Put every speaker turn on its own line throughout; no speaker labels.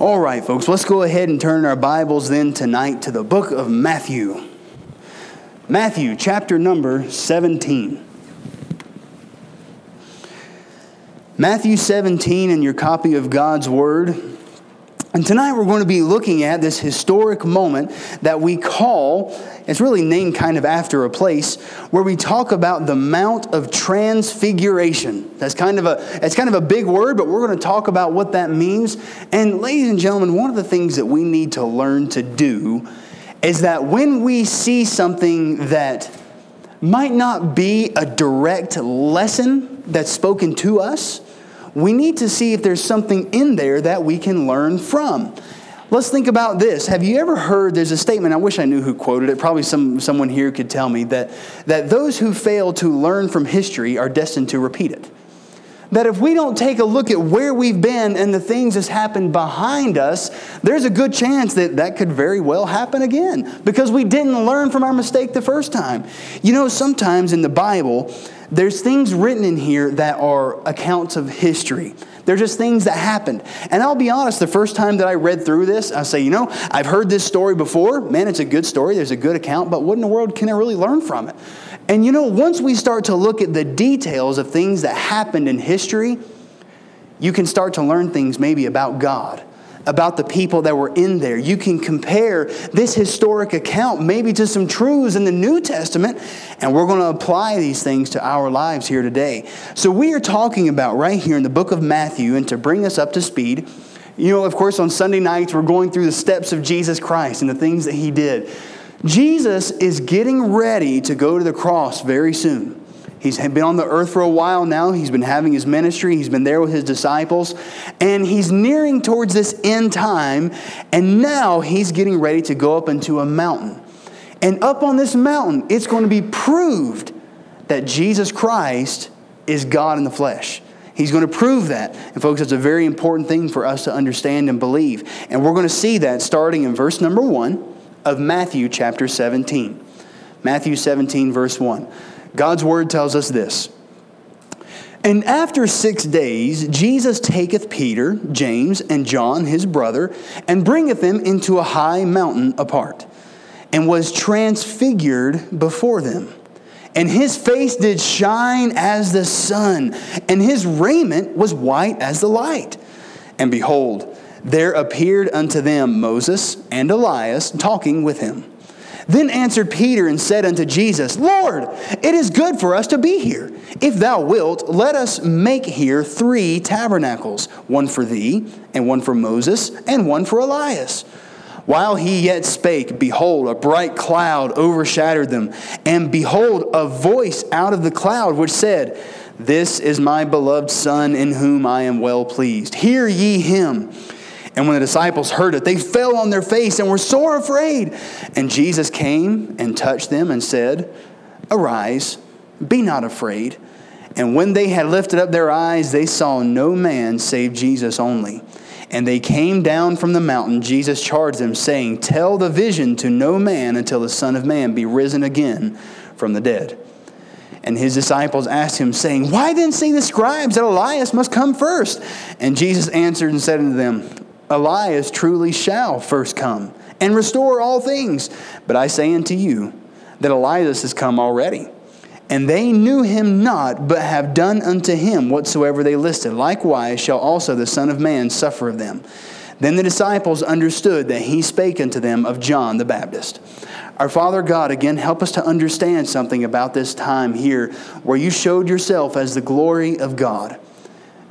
All right, folks, let's go ahead and turn our Bibles then tonight to the book of Matthew. Matthew, chapter number 17. Matthew 17 in your copy of God's Word. And tonight we're going to be looking at this historic moment that we call, it's really named kind of after a place, where we talk about the Mount of Transfiguration. That's kind of a, it's kind of a big word, but we're going to talk about what that means. And ladies and gentlemen, one of the things that we need to learn to do is that when we see something that might not be a direct lesson that's spoken to us, we need to see if there's something in there that we can learn from. Let's think about this. Have you ever heard there's a statement, I wish I knew who quoted it, probably some, someone here could tell me, that, that those who fail to learn from history are destined to repeat it that if we don't take a look at where we've been and the things that's happened behind us, there's a good chance that that could very well happen again because we didn't learn from our mistake the first time. You know, sometimes in the Bible, there's things written in here that are accounts of history. They're just things that happened. And I'll be honest, the first time that I read through this, I say, you know, I've heard this story before. Man, it's a good story. There's a good account, but what in the world can I really learn from it? And you know, once we start to look at the details of things that happened in history, you can start to learn things maybe about God about the people that were in there. You can compare this historic account maybe to some truths in the New Testament, and we're going to apply these things to our lives here today. So, we are talking about right here in the book of Matthew, and to bring us up to speed, you know, of course, on Sunday nights, we're going through the steps of Jesus Christ and the things that he did. Jesus is getting ready to go to the cross very soon. He's been on the earth for a while now. He's been having his ministry. He's been there with his disciples. And he's nearing towards this end time. And now he's getting ready to go up into a mountain. And up on this mountain, it's going to be proved that Jesus Christ is God in the flesh. He's going to prove that. And, folks, it's a very important thing for us to understand and believe. And we're going to see that starting in verse number one of Matthew chapter 17. Matthew 17, verse 1. God's word tells us this. And after six days, Jesus taketh Peter, James, and John, his brother, and bringeth them into a high mountain apart, and was transfigured before them. And his face did shine as the sun, and his raiment was white as the light. And behold, there appeared unto them Moses and Elias talking with him. Then answered Peter and said unto Jesus, Lord, it is good for us to be here. If thou wilt, let us make here three tabernacles one for thee, and one for Moses, and one for Elias. While he yet spake, behold, a bright cloud overshadowed them, and behold, a voice out of the cloud which said, This is my beloved Son, in whom I am well pleased. Hear ye him. And when the disciples heard it, they fell on their face and were sore afraid. And Jesus came and touched them and said, Arise, be not afraid. And when they had lifted up their eyes, they saw no man save Jesus only. And they came down from the mountain. Jesus charged them, saying, Tell the vision to no man until the Son of Man be risen again from the dead. And his disciples asked him, saying, Why then say the scribes that Elias must come first? And Jesus answered and said unto them, Elias truly shall first come and restore all things. But I say unto you that Elias has come already. And they knew him not, but have done unto him whatsoever they listed. Likewise shall also the Son of Man suffer of them. Then the disciples understood that he spake unto them of John the Baptist. Our Father God, again, help us to understand something about this time here where you showed yourself as the glory of God.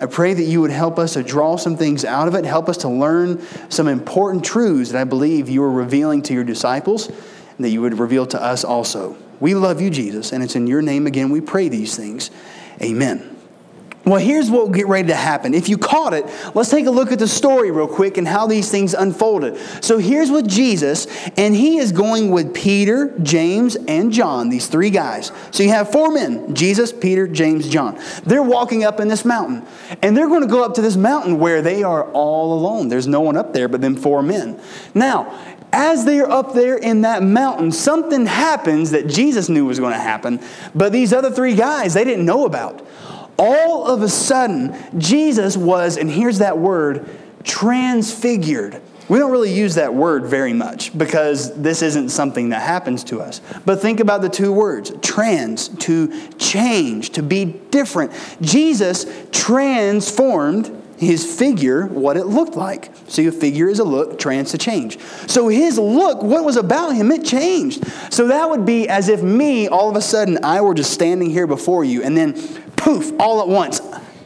I pray that you would help us to draw some things out of it, help us to learn some important truths that I believe you are revealing to your disciples, and that you would reveal to us also. We love you, Jesus, and it's in your name again we pray these things. Amen. Well, here's what will get ready to happen. If you caught it, let's take a look at the story real quick and how these things unfolded. So here's with Jesus, and he is going with Peter, James, and John, these three guys. So you have four men Jesus, Peter, James, John. They're walking up in this mountain, and they're going to go up to this mountain where they are all alone. There's no one up there but them four men. Now, as they are up there in that mountain, something happens that Jesus knew was going to happen, but these other three guys, they didn't know about all of a sudden, Jesus was, and here's that word, transfigured. We don't really use that word very much because this isn't something that happens to us. But think about the two words trans, to change, to be different. Jesus transformed his figure, what it looked like. So your figure is a look, trans to change. So his look, what was about him, it changed. So that would be as if me, all of a sudden, I were just standing here before you, and then poof, all at once,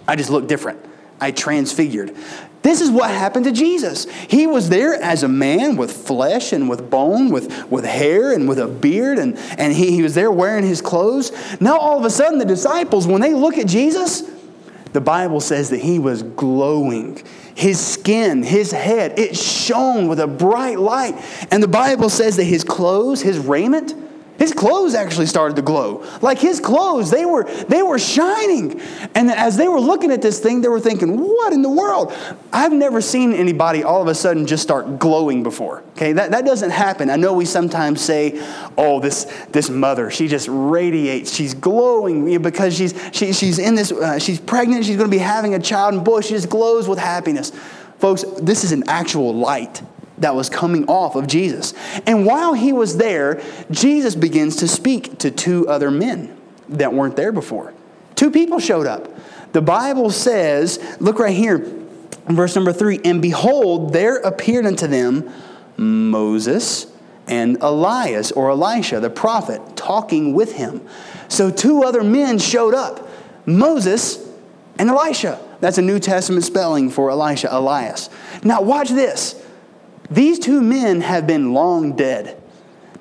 I just looked different. I transfigured. This is what happened to Jesus. He was there as a man with flesh and with bone, with, with hair and with a beard, and, and he, he was there wearing his clothes. Now, all of a sudden, the disciples, when they look at Jesus, the Bible says that he was glowing. His skin, his head, it shone with a bright light. And the Bible says that his clothes, his raiment, his clothes actually started to glow. Like his clothes, they were, they were shining. And as they were looking at this thing, they were thinking, what in the world? I've never seen anybody all of a sudden just start glowing before. Okay, that, that doesn't happen. I know we sometimes say, oh, this, this mother, she just radiates. She's glowing because she's, she, she's in this, uh, she's pregnant, she's going to be having a child, and boy, she just glows with happiness. Folks, this is an actual light that was coming off of Jesus. And while he was there, Jesus begins to speak to two other men that weren't there before. Two people showed up. The Bible says, look right here, verse number three, and behold, there appeared unto them Moses and Elias or Elisha, the prophet, talking with him. So two other men showed up Moses and Elisha. That's a New Testament spelling for Elisha, Elias. Now, watch this. These two men have been long dead.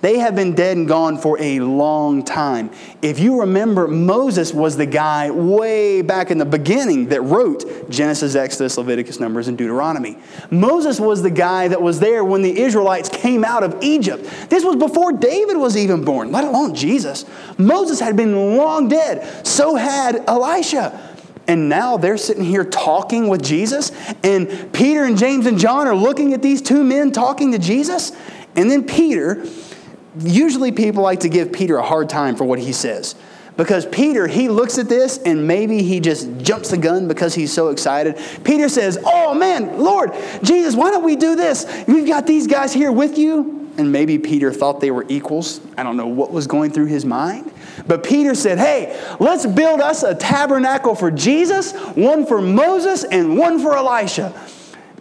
They have been dead and gone for a long time. If you remember, Moses was the guy way back in the beginning that wrote Genesis, Exodus, Leviticus, Numbers, and Deuteronomy. Moses was the guy that was there when the Israelites came out of Egypt. This was before David was even born, let alone Jesus. Moses had been long dead. So had Elisha. And now they're sitting here talking with Jesus, and Peter and James and John are looking at these two men talking to Jesus. And then Peter, usually people like to give Peter a hard time for what he says. Because Peter, he looks at this and maybe he just jumps the gun because he's so excited. Peter says, Oh man, Lord, Jesus, why don't we do this? We've got these guys here with you. And maybe Peter thought they were equals. I don't know what was going through his mind. But Peter said, Hey, let's build us a tabernacle for Jesus, one for Moses, and one for Elisha.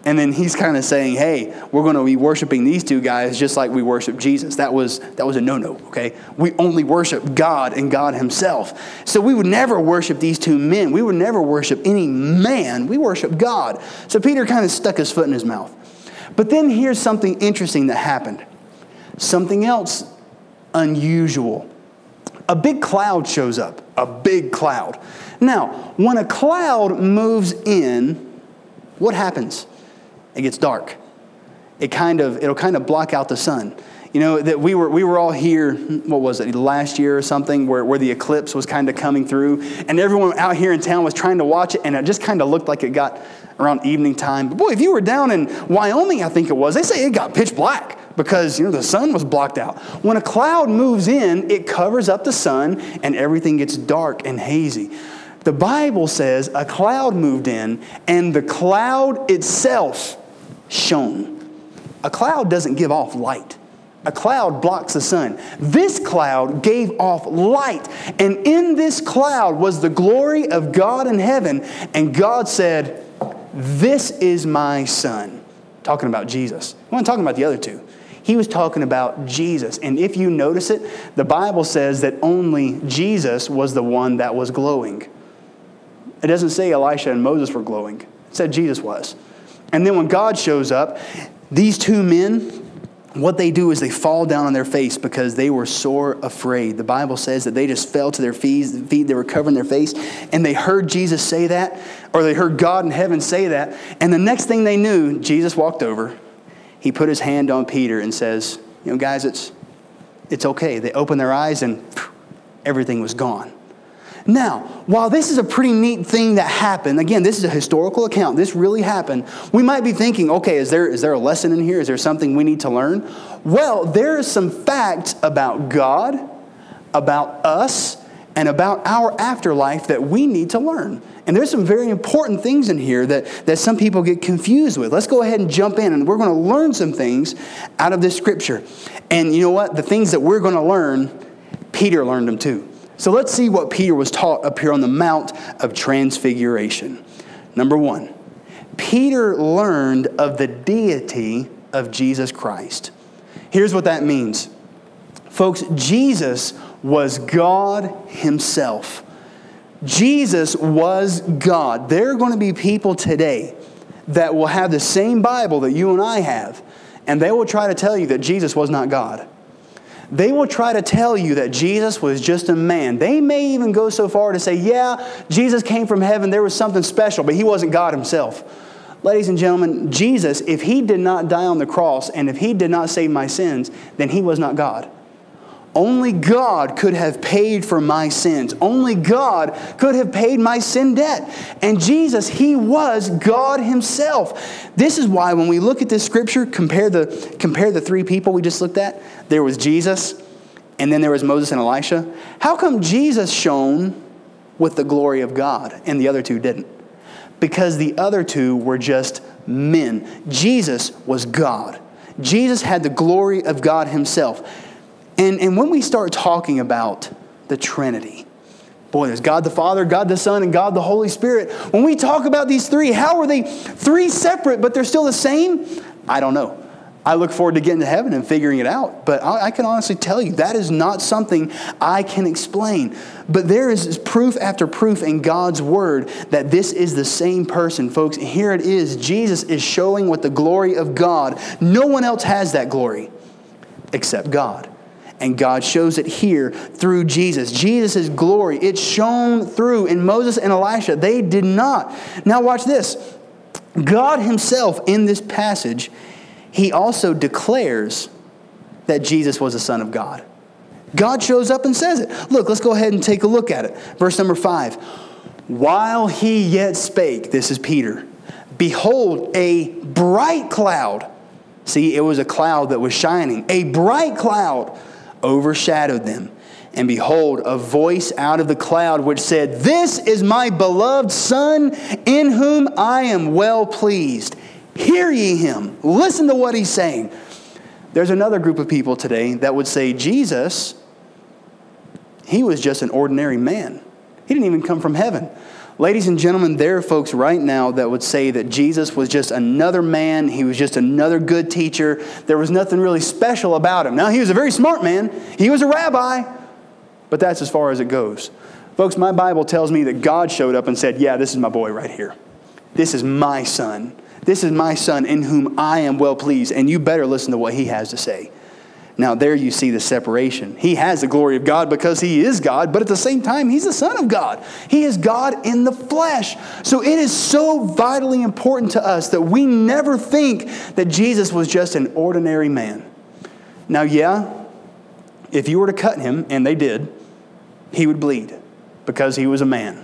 And then he's kind of saying, hey, we're going to be worshiping these two guys just like we worship Jesus. That was, that was a no no, okay? We only worship God and God Himself. So we would never worship these two men. We would never worship any man. We worship God. So Peter kind of stuck his foot in his mouth. But then here's something interesting that happened something else unusual a big cloud shows up, a big cloud. Now, when a cloud moves in, what happens? It gets dark. It kind of it'll kind of block out the sun. You know, that we were we were all here, what was it, last year or something, where, where the eclipse was kind of coming through, and everyone out here in town was trying to watch it, and it just kind of looked like it got around evening time. But boy, if you were down in Wyoming, I think it was, they say it got pitch black because you know the sun was blocked out. When a cloud moves in, it covers up the sun and everything gets dark and hazy. The Bible says a cloud moved in and the cloud itself shone. A cloud doesn't give off light. A cloud blocks the sun. This cloud gave off light. And in this cloud was the glory of God in heaven. And God said, This is my son. Talking about Jesus. I wasn't talking about the other two. He was talking about Jesus. And if you notice it, the Bible says that only Jesus was the one that was glowing. It doesn't say Elisha and Moses were glowing, it said Jesus was. And then when God shows up, these two men, what they do is they fall down on their face because they were sore afraid. The Bible says that they just fell to their feet, they were covering their face, and they heard Jesus say that, or they heard God in heaven say that, and the next thing they knew, Jesus walked over, he put his hand on Peter and says, You know, guys, it's, it's okay. They opened their eyes and everything was gone. Now, while this is a pretty neat thing that happened, again, this is a historical account, this really happened, we might be thinking, okay, is there, is there a lesson in here? Is there something we need to learn? Well, there are some facts about God, about us, and about our afterlife that we need to learn. And there's some very important things in here that, that some people get confused with. Let's go ahead and jump in, and we're going to learn some things out of this scripture. And you know what? The things that we're going to learn, Peter learned them too. So let's see what Peter was taught up here on the Mount of Transfiguration. Number one, Peter learned of the deity of Jesus Christ. Here's what that means. Folks, Jesus was God Himself. Jesus was God. There are going to be people today that will have the same Bible that you and I have, and they will try to tell you that Jesus was not God. They will try to tell you that Jesus was just a man. They may even go so far to say, yeah, Jesus came from heaven, there was something special, but he wasn't God himself. Ladies and gentlemen, Jesus, if he did not die on the cross and if he did not save my sins, then he was not God. Only God could have paid for my sins. Only God could have paid my sin debt. And Jesus, He was God Himself. This is why when we look at this scripture, compare the, compare the three people we just looked at. There was Jesus, and then there was Moses and Elisha. How come Jesus shone with the glory of God and the other two didn't? Because the other two were just men. Jesus was God. Jesus had the glory of God Himself. And, and when we start talking about the Trinity, boy, there's God the Father, God the Son, and God the Holy Spirit. When we talk about these three, how are they three separate, but they're still the same? I don't know. I look forward to getting to heaven and figuring it out. But I, I, can honestly tell you that is not something I can explain. But there is proof after proof in God's word that this is the same person, folks. Here it is. Jesus is showing what the glory of God. No one else has that glory except God. And God shows it here through Jesus. Jesus' glory, it's shown through in Moses and Elisha. They did not. Now, watch this. God Himself, in this passage, He also declares that Jesus was the Son of God. God shows up and says it. Look, let's go ahead and take a look at it. Verse number five. While he yet spake, this is Peter, behold, a bright cloud. See, it was a cloud that was shining. A bright cloud overshadowed them. And behold, a voice out of the cloud which said, This is my beloved Son, in whom I am well pleased. Hear ye him. Listen to what he's saying. There's another group of people today that would say, Jesus, he was just an ordinary man. He didn't even come from heaven. Ladies and gentlemen, there are folks right now that would say that Jesus was just another man. He was just another good teacher. There was nothing really special about him. Now, he was a very smart man, he was a rabbi, but that's as far as it goes. Folks, my Bible tells me that God showed up and said, Yeah, this is my boy right here. This is my son. This is my son in whom I am well pleased, and you better listen to what he has to say. Now, there you see the separation. He has the glory of God because he is God, but at the same time, he's the Son of God. He is God in the flesh. So it is so vitally important to us that we never think that Jesus was just an ordinary man. Now, yeah, if you were to cut him, and they did, he would bleed because he was a man.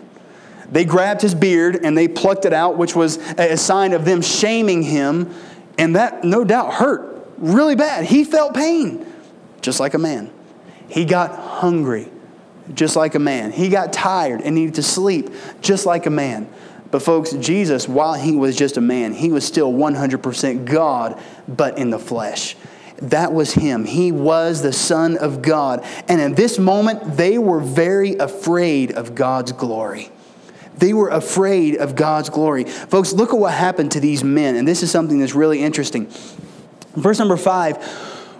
They grabbed his beard and they plucked it out, which was a sign of them shaming him, and that no doubt hurt really bad. He felt pain, just like a man. He got hungry, just like a man. He got tired and needed to sleep, just like a man. But, folks, Jesus, while he was just a man, he was still 100% God, but in the flesh. That was him. He was the Son of God. And in this moment, they were very afraid of God's glory. They were afraid of God's glory. Folks, look at what happened to these men. And this is something that's really interesting. Verse number five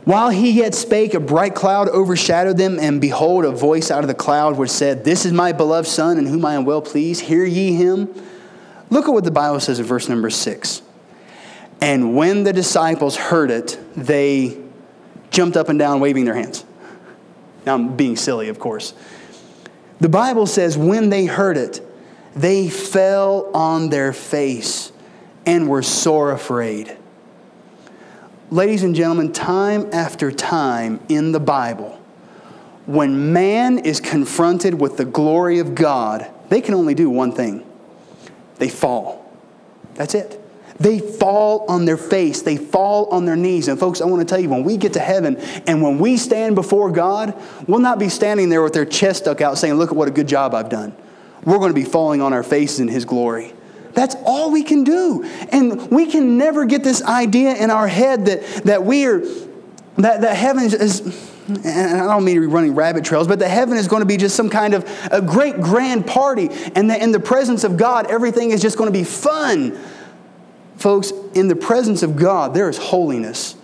While he yet spake, a bright cloud overshadowed them, and behold, a voice out of the cloud which said, This is my beloved Son, in whom I am well pleased. Hear ye him. Look at what the Bible says in verse number six. And when the disciples heard it, they jumped up and down, waving their hands. Now, I'm being silly, of course. The Bible says, when they heard it, they fell on their face and were sore afraid. Ladies and gentlemen, time after time in the Bible, when man is confronted with the glory of God, they can only do one thing they fall. That's it. they fall on their face, they fall on their knees. And folks, I want to tell you, when we get to heaven and when we stand before God, we'll not be standing there with their chest stuck out saying, Look at what a good job I've done. We're going to be falling on our faces in His glory. That's all we can do. And we can never get this idea in our head that, that we are, that, that heaven is, and I don't mean to be running rabbit trails, but that heaven is going to be just some kind of a great grand party, and that in the presence of God, everything is just going to be fun. Folks, in the presence of God, there is holiness.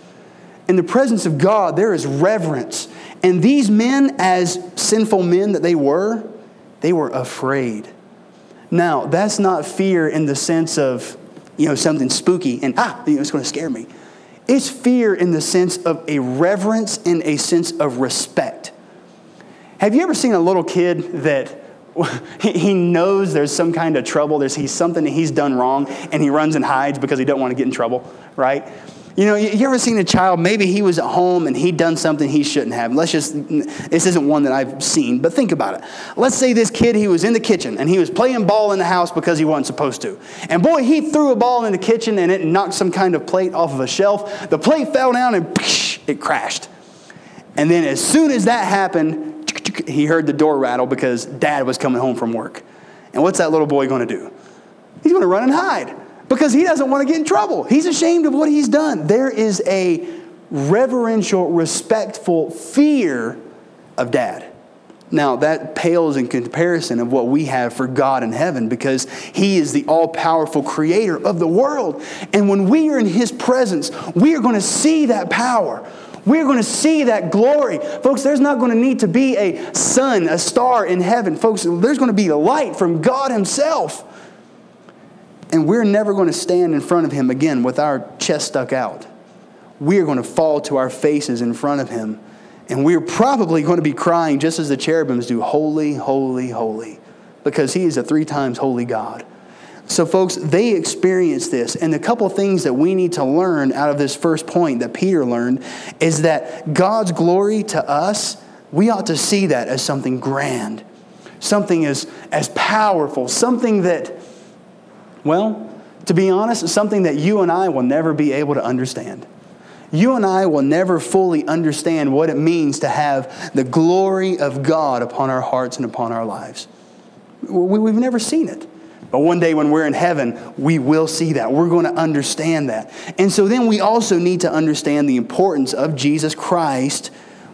In the presence of God, there is reverence. And these men, as sinful men that they were, they were afraid. Now, that's not fear in the sense of, you know, something spooky and, ah, you know, it's going to scare me. It's fear in the sense of a reverence and a sense of respect. Have you ever seen a little kid that he knows there's some kind of trouble, there's he's something that he's done wrong, and he runs and hides because he don't want to get in trouble, right? You know, you ever seen a child, maybe he was at home and he'd done something he shouldn't have. Let's just, this isn't one that I've seen, but think about it. Let's say this kid, he was in the kitchen and he was playing ball in the house because he wasn't supposed to. And boy, he threw a ball in the kitchen and it knocked some kind of plate off of a shelf. The plate fell down and it crashed. And then as soon as that happened, he heard the door rattle because dad was coming home from work. And what's that little boy going to do? He's going to run and hide because he doesn't want to get in trouble. He's ashamed of what he's done. There is a reverential, respectful fear of dad. Now, that pales in comparison of what we have for God in heaven because He is the all powerful creator of the world. And when we are in His presence, we are going to see that power. We're going to see that glory. Folks, there's not going to need to be a sun, a star in heaven. Folks, there's going to be light from God Himself. And we're never going to stand in front of him again with our chest stuck out. We are going to fall to our faces in front of him. And we're probably going to be crying just as the cherubims do Holy, holy, holy, because he is a three times holy God. So, folks, they experience this. And the couple things that we need to learn out of this first point that Peter learned is that God's glory to us, we ought to see that as something grand, something as, as powerful, something that well, to be honest, it's something that you and I will never be able to understand. You and I will never fully understand what it means to have the glory of God upon our hearts and upon our lives. We've never seen it. But one day when we're in heaven, we will see that. We're going to understand that. And so then we also need to understand the importance of Jesus Christ.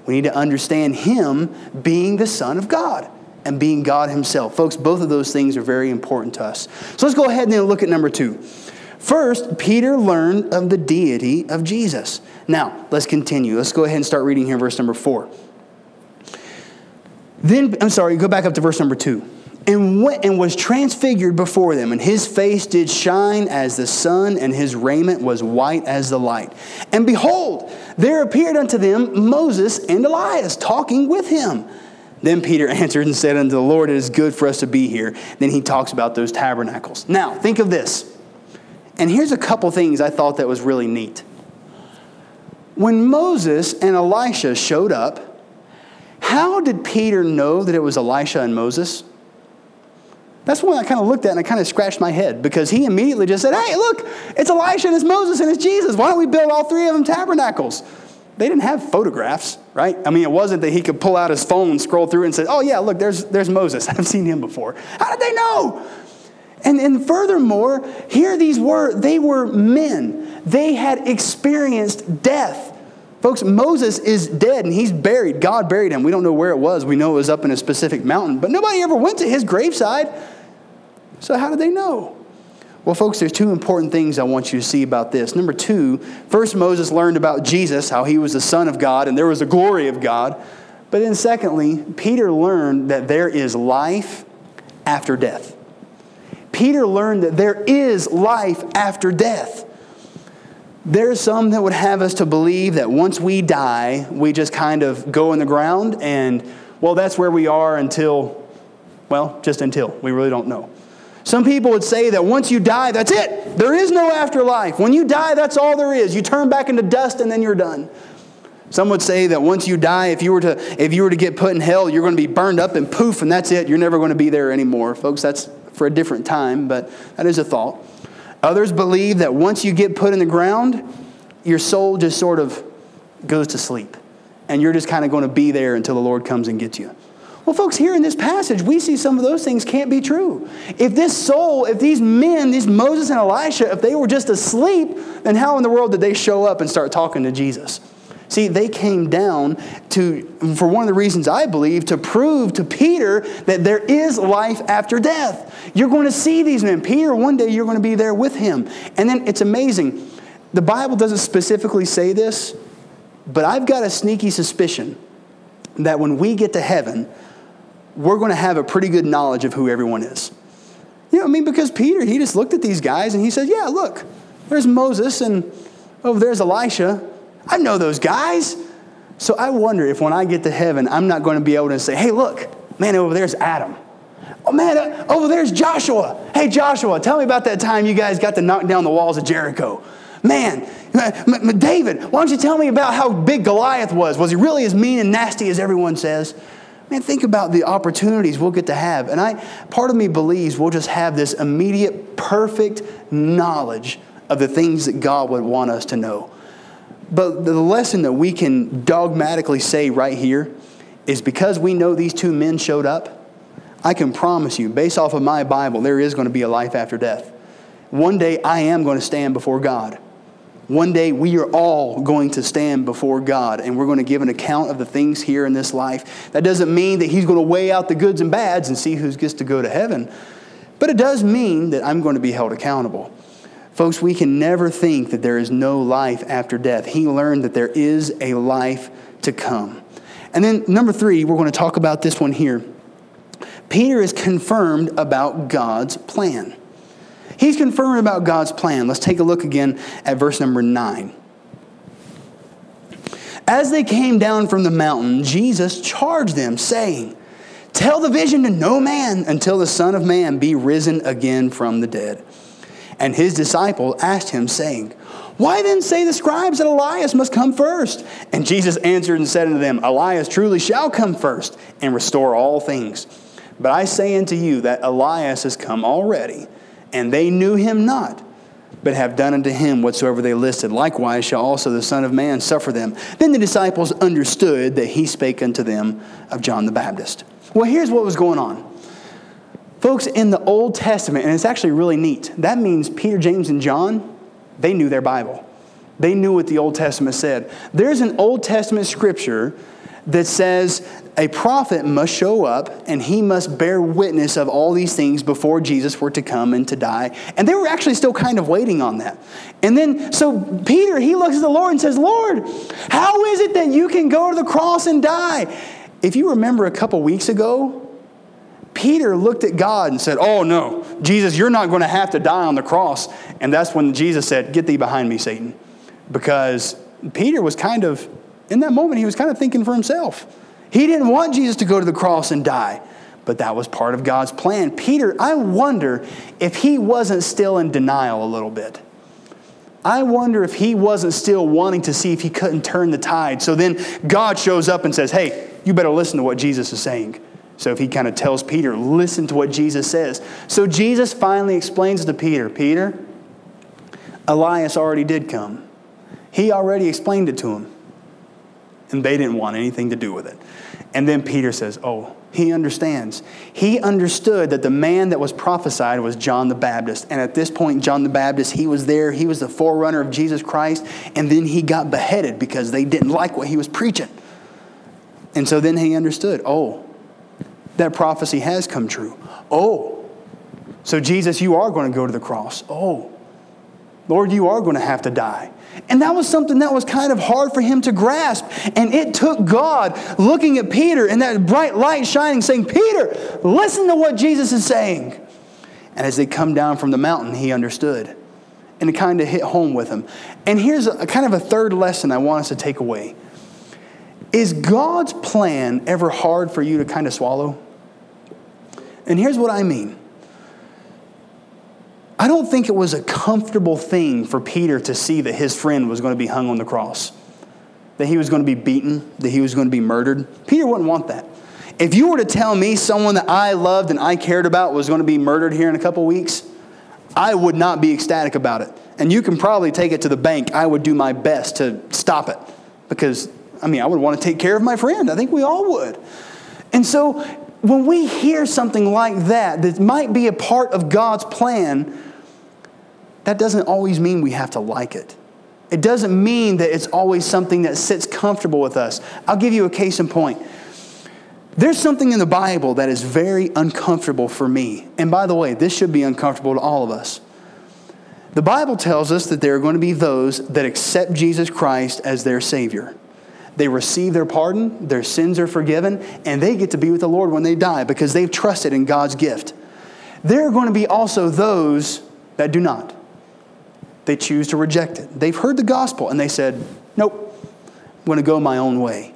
We need to understand Him being the Son of God and being God Himself. Folks, both of those things are very important to us. So let's go ahead and look at number two. First, Peter learned of the deity of Jesus. Now, let's continue. Let's go ahead and start reading here, verse number four. Then, I'm sorry, go back up to verse number two. And went and was transfigured before them, and his face did shine as the sun, and his raiment was white as the light. And behold, there appeared unto them Moses and Elias talking with him. Then Peter answered and said unto the Lord, It is good for us to be here. Then he talks about those tabernacles. Now, think of this. And here's a couple things I thought that was really neat. When Moses and Elisha showed up, how did Peter know that it was Elisha and Moses? That's one I kind of looked at and I kind of scratched my head because he immediately just said, Hey, look, it's Elisha and it's Moses and it's Jesus. Why don't we build all three of them tabernacles? they didn't have photographs, right? I mean, it wasn't that he could pull out his phone, scroll through, and say, oh, yeah, look, there's, there's Moses. I've seen him before. How did they know? And, and furthermore, here these were, they were men. They had experienced death. Folks, Moses is dead and he's buried. God buried him. We don't know where it was. We know it was up in a specific mountain, but nobody ever went to his graveside. So, how did they know? Well, folks, there's two important things I want you to see about this. Number two, first, Moses learned about Jesus, how he was the Son of God, and there was the glory of God. But then, secondly, Peter learned that there is life after death. Peter learned that there is life after death. There's some that would have us to believe that once we die, we just kind of go in the ground and, well, that's where we are until, well, just until. We really don't know. Some people would say that once you die, that's it. There is no afterlife. When you die, that's all there is. You turn back into dust and then you're done. Some would say that once you die, if you were to if you were to get put in hell, you're going to be burned up and poof, and that's it. You're never going to be there anymore, folks. That's for a different time, but that is a thought. Others believe that once you get put in the ground, your soul just sort of goes to sleep. And you're just kind of going to be there until the Lord comes and gets you. Well, folks, here in this passage, we see some of those things can't be true. If this soul, if these men, these Moses and Elisha, if they were just asleep, then how in the world did they show up and start talking to Jesus? See, they came down to, for one of the reasons I believe, to prove to Peter that there is life after death. You're going to see these men. Peter, one day you're going to be there with him. And then it's amazing. The Bible doesn't specifically say this, but I've got a sneaky suspicion that when we get to heaven, we're going to have a pretty good knowledge of who everyone is. You know, I mean, because Peter, he just looked at these guys and he said, Yeah, look, there's Moses and oh, there's Elisha. I know those guys. So I wonder if when I get to heaven, I'm not going to be able to say, Hey, look, man, over there's Adam. Oh, man, uh, over there's Joshua. Hey, Joshua, tell me about that time you guys got to knock down the walls of Jericho. Man, David, why don't you tell me about how big Goliath was? Was he really as mean and nasty as everyone says? Man, think about the opportunities we'll get to have. And I part of me believes we'll just have this immediate, perfect knowledge of the things that God would want us to know. But the lesson that we can dogmatically say right here is because we know these two men showed up, I can promise you, based off of my Bible, there is going to be a life after death. One day I am going to stand before God. One day we are all going to stand before God and we're going to give an account of the things here in this life. That doesn't mean that He's going to weigh out the goods and bads and see who gets to go to heaven, but it does mean that I'm going to be held accountable. Folks, we can never think that there is no life after death. He learned that there is a life to come. And then, number three, we're going to talk about this one here. Peter is confirmed about God's plan. He's confirmed about God's plan. Let's take a look again at verse number 9. As they came down from the mountain, Jesus charged them, saying, Tell the vision to no man until the Son of Man be risen again from the dead. And his disciple asked him, saying, Why then say the scribes that Elias must come first? And Jesus answered and said unto them, Elias truly shall come first and restore all things. But I say unto you that Elias has come already and they knew him not, but have done unto him whatsoever they listed. Likewise shall also the Son of Man suffer them. Then the disciples understood that he spake unto them of John the Baptist. Well, here's what was going on. Folks, in the Old Testament, and it's actually really neat, that means Peter, James, and John, they knew their Bible. They knew what the Old Testament said. There's an Old Testament scripture that says a prophet must show up and he must bear witness of all these things before Jesus were to come and to die. And they were actually still kind of waiting on that. And then, so Peter, he looks at the Lord and says, Lord, how is it that you can go to the cross and die? If you remember a couple weeks ago, Peter looked at God and said, Oh no, Jesus, you're not going to have to die on the cross. And that's when Jesus said, Get thee behind me, Satan. Because Peter was kind of in that moment, he was kind of thinking for himself. He didn't want Jesus to go to the cross and die, but that was part of God's plan. Peter, I wonder if he wasn't still in denial a little bit. I wonder if he wasn't still wanting to see if he couldn't turn the tide. So then God shows up and says, Hey, you better listen to what Jesus is saying. So if he kind of tells Peter, Listen to what Jesus says. So Jesus finally explains to Peter, Peter, Elias already did come. He already explained it to him and they didn't want anything to do with it. And then Peter says, Oh, he understands. He understood that the man that was prophesied was John the Baptist. And at this point, John the Baptist, he was there. He was the forerunner of Jesus Christ. And then he got beheaded because they didn't like what he was preaching. And so then he understood, oh, that prophecy has come true. Oh, so Jesus, you are going to go to the cross. Oh, Lord, you are going to have to die. And that was something that was kind of hard for him to grasp. And it took God looking at Peter and that bright light shining, saying, Peter, listen to what Jesus is saying. And as they come down from the mountain, he understood. And it kind of hit home with him. And here's a, kind of a third lesson I want us to take away Is God's plan ever hard for you to kind of swallow? And here's what I mean. I don't think it was a comfortable thing for Peter to see that his friend was going to be hung on the cross, that he was going to be beaten, that he was going to be murdered. Peter wouldn't want that. If you were to tell me someone that I loved and I cared about was going to be murdered here in a couple weeks, I would not be ecstatic about it. And you can probably take it to the bank. I would do my best to stop it because, I mean, I would want to take care of my friend. I think we all would. And so when we hear something like that, that might be a part of God's plan, that doesn't always mean we have to like it. It doesn't mean that it's always something that sits comfortable with us. I'll give you a case in point. There's something in the Bible that is very uncomfortable for me. And by the way, this should be uncomfortable to all of us. The Bible tells us that there are going to be those that accept Jesus Christ as their Savior. They receive their pardon, their sins are forgiven, and they get to be with the Lord when they die because they've trusted in God's gift. There are going to be also those that do not. They choose to reject it. They've heard the gospel and they said, Nope, I'm going to go my own way.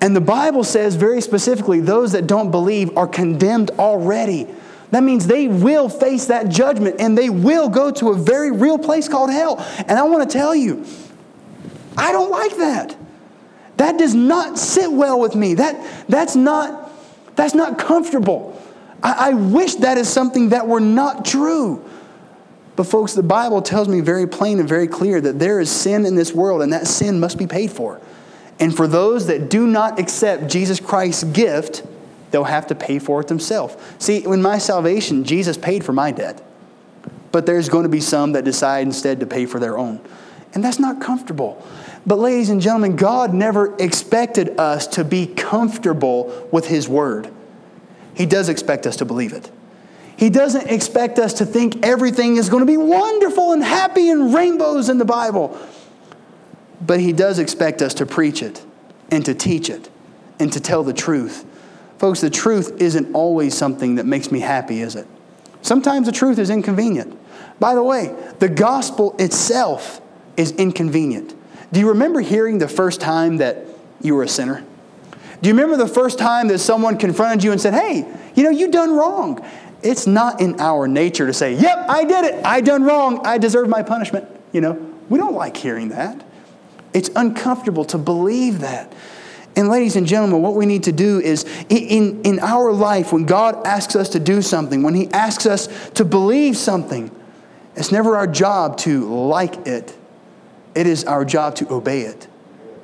And the Bible says very specifically those that don't believe are condemned already. That means they will face that judgment and they will go to a very real place called hell. And I want to tell you, I don't like that. That does not sit well with me. That, that's, not, that's not comfortable. I, I wish that is something that were not true. But, folks, the Bible tells me very plain and very clear that there is sin in this world and that sin must be paid for. And for those that do not accept Jesus Christ's gift, they'll have to pay for it themselves. See, in my salvation, Jesus paid for my debt. But there's going to be some that decide instead to pay for their own. And that's not comfortable. But, ladies and gentlemen, God never expected us to be comfortable with His Word. He does expect us to believe it. He doesn't expect us to think everything is going to be wonderful and happy and rainbows in the Bible. But He does expect us to preach it and to teach it and to tell the truth. Folks, the truth isn't always something that makes me happy, is it? Sometimes the truth is inconvenient. By the way, the gospel itself is inconvenient. Do you remember hearing the first time that you were a sinner? Do you remember the first time that someone confronted you and said, Hey, you know, you done wrong? It's not in our nature to say, Yep, I did it. I done wrong. I deserve my punishment. You know, we don't like hearing that. It's uncomfortable to believe that. And, ladies and gentlemen, what we need to do is in, in our life, when God asks us to do something, when He asks us to believe something, it's never our job to like it. It is our job to obey it.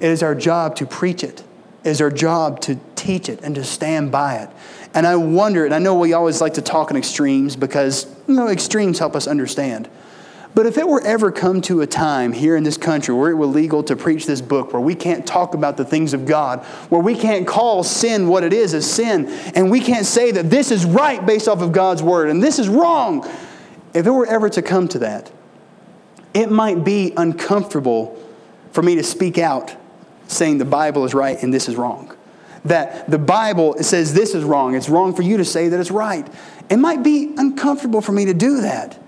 It is our job to preach it. It is our job to teach it and to stand by it. And I wonder, and I know we always like to talk in extremes because, you know, extremes help us understand. But if it were ever come to a time here in this country where it were legal to preach this book, where we can't talk about the things of God, where we can't call sin what it is as sin, and we can't say that this is right based off of God's word and this is wrong, if it were ever to come to that, it might be uncomfortable for me to speak out saying the Bible is right and this is wrong. That the Bible says this is wrong, it's wrong for you to say that it's right. It might be uncomfortable for me to do that.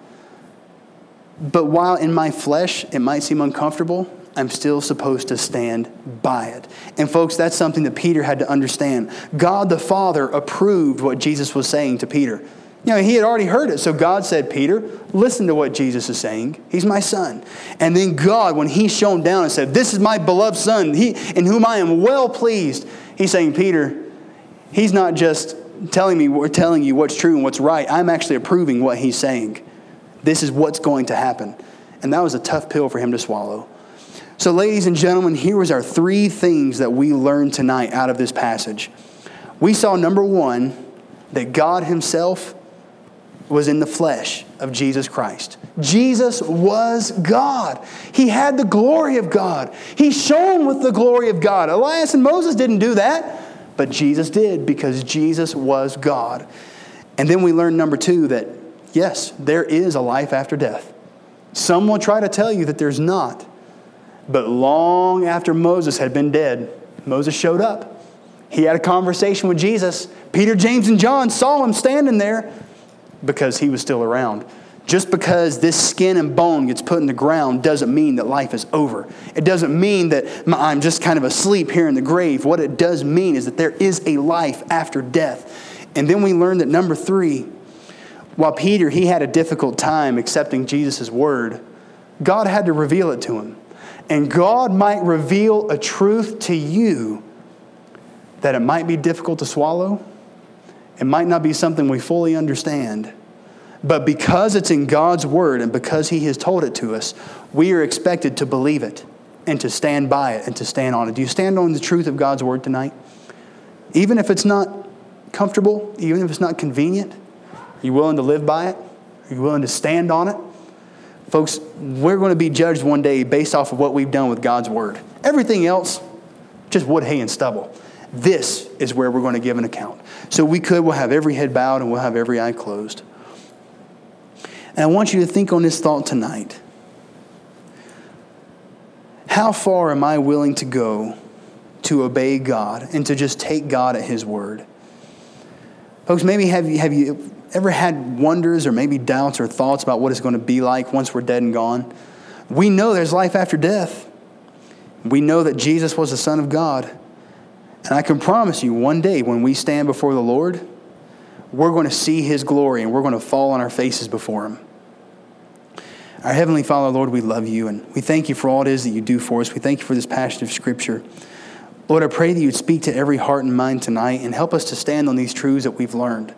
But while in my flesh it might seem uncomfortable, I'm still supposed to stand by it. And folks, that's something that Peter had to understand. God the Father approved what Jesus was saying to Peter. You know, he had already heard it. So God said, Peter, listen to what Jesus is saying. He's my son. And then God, when he shone down and said, This is my beloved son, he, in whom I am well pleased, he's saying, Peter, he's not just telling me or telling you what's true and what's right. I'm actually approving what he's saying. This is what's going to happen. And that was a tough pill for him to swallow. So, ladies and gentlemen, here was our three things that we learned tonight out of this passage. We saw number one, that God Himself was in the flesh of Jesus Christ. Jesus was God. He had the glory of God. He shone with the glory of God. Elias and Moses didn't do that, but Jesus did because Jesus was God. And then we learned number two that yes, there is a life after death. Some will try to tell you that there's not. But long after Moses had been dead, Moses showed up. He had a conversation with Jesus. Peter, James, and John saw him standing there because he was still around. Just because this skin and bone gets put in the ground doesn't mean that life is over. It doesn't mean that I'm just kind of asleep here in the grave. What it does mean is that there is a life after death. And then we learn that number three, while Peter, he had a difficult time accepting Jesus' word, God had to reveal it to him. And God might reveal a truth to you that it might be difficult to swallow, it might not be something we fully understand, But because it's in God's word and because He has told it to us, we are expected to believe it and to stand by it and to stand on it. Do you stand on the truth of God's word tonight? Even if it's not comfortable, even if it's not convenient, are you willing to live by it? Are you willing to stand on it? Folks, we're going to be judged one day based off of what we've done with God's word. Everything else, just wood, hay, and stubble. This is where we're going to give an account. So we could, we'll have every head bowed and we'll have every eye closed. And I want you to think on this thought tonight. How far am I willing to go to obey God and to just take God at His word? Folks, maybe have you, have you ever had wonders or maybe doubts or thoughts about what it's going to be like once we're dead and gone? We know there's life after death. We know that Jesus was the Son of God. And I can promise you, one day when we stand before the Lord, we're going to see His glory and we're going to fall on our faces before Him. Our Heavenly Father, Lord, we love you and we thank you for all it is that you do for us. We thank you for this passage of Scripture. Lord, I pray that you'd speak to every heart and mind tonight and help us to stand on these truths that we've learned.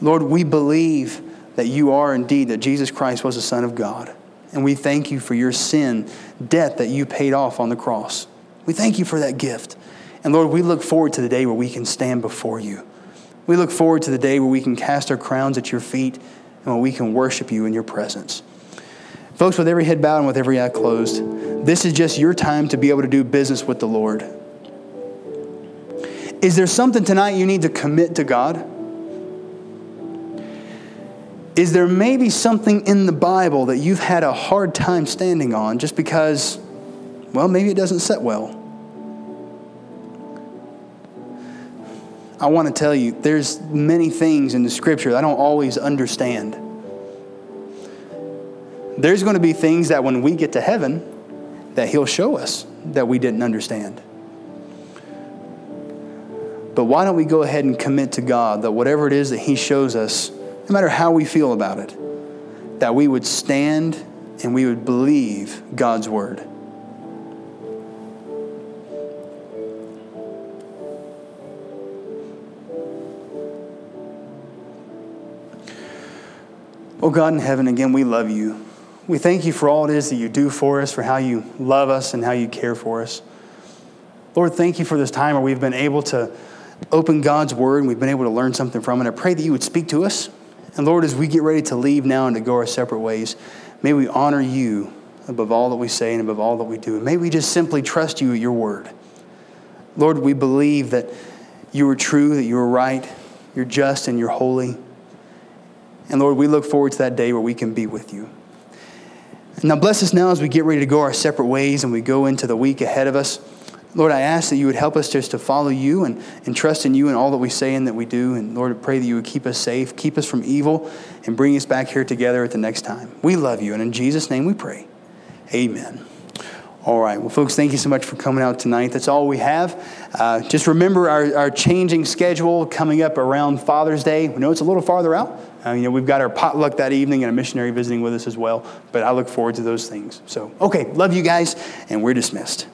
Lord, we believe that you are indeed, that Jesus Christ was the Son of God. And we thank you for your sin, debt that you paid off on the cross. We thank you for that gift. And Lord, we look forward to the day where we can stand before you. We look forward to the day where we can cast our crowns at your feet and where we can worship you in your presence. Folks, with every head bowed and with every eye closed, this is just your time to be able to do business with the Lord. Is there something tonight you need to commit to God? Is there maybe something in the Bible that you've had a hard time standing on just because, well, maybe it doesn't set well? I want to tell you, there's many things in the scripture I don't always understand. There's going to be things that when we get to heaven, that He'll show us that we didn't understand. But why don't we go ahead and commit to God that whatever it is that He shows us, no matter how we feel about it, that we would stand and we would believe God's Word. Oh God in heaven, again, we love you. We thank you for all it is that you do for us, for how you love us and how you care for us. Lord, thank you for this time where we've been able to open God's word and we've been able to learn something from it. I pray that you would speak to us. And Lord, as we get ready to leave now and to go our separate ways, may we honor you above all that we say and above all that we do. And may we just simply trust you at your word. Lord, we believe that you are true, that you are right, you're just, and you're holy. And Lord, we look forward to that day where we can be with you. Now, bless us now as we get ready to go our separate ways and we go into the week ahead of us. Lord, I ask that you would help us just to follow you and, and trust in you in all that we say and that we do. And Lord, I pray that you would keep us safe, keep us from evil, and bring us back here together at the next time. We love you, and in Jesus' name we pray. Amen. All right. Well, folks, thank you so much for coming out tonight. That's all we have. Uh, just remember our, our changing schedule coming up around Father's Day. We know it's a little farther out. Uh, you know, we've got our potluck that evening and a missionary visiting with us as well. But I look forward to those things. So, okay, love you guys, and we're dismissed.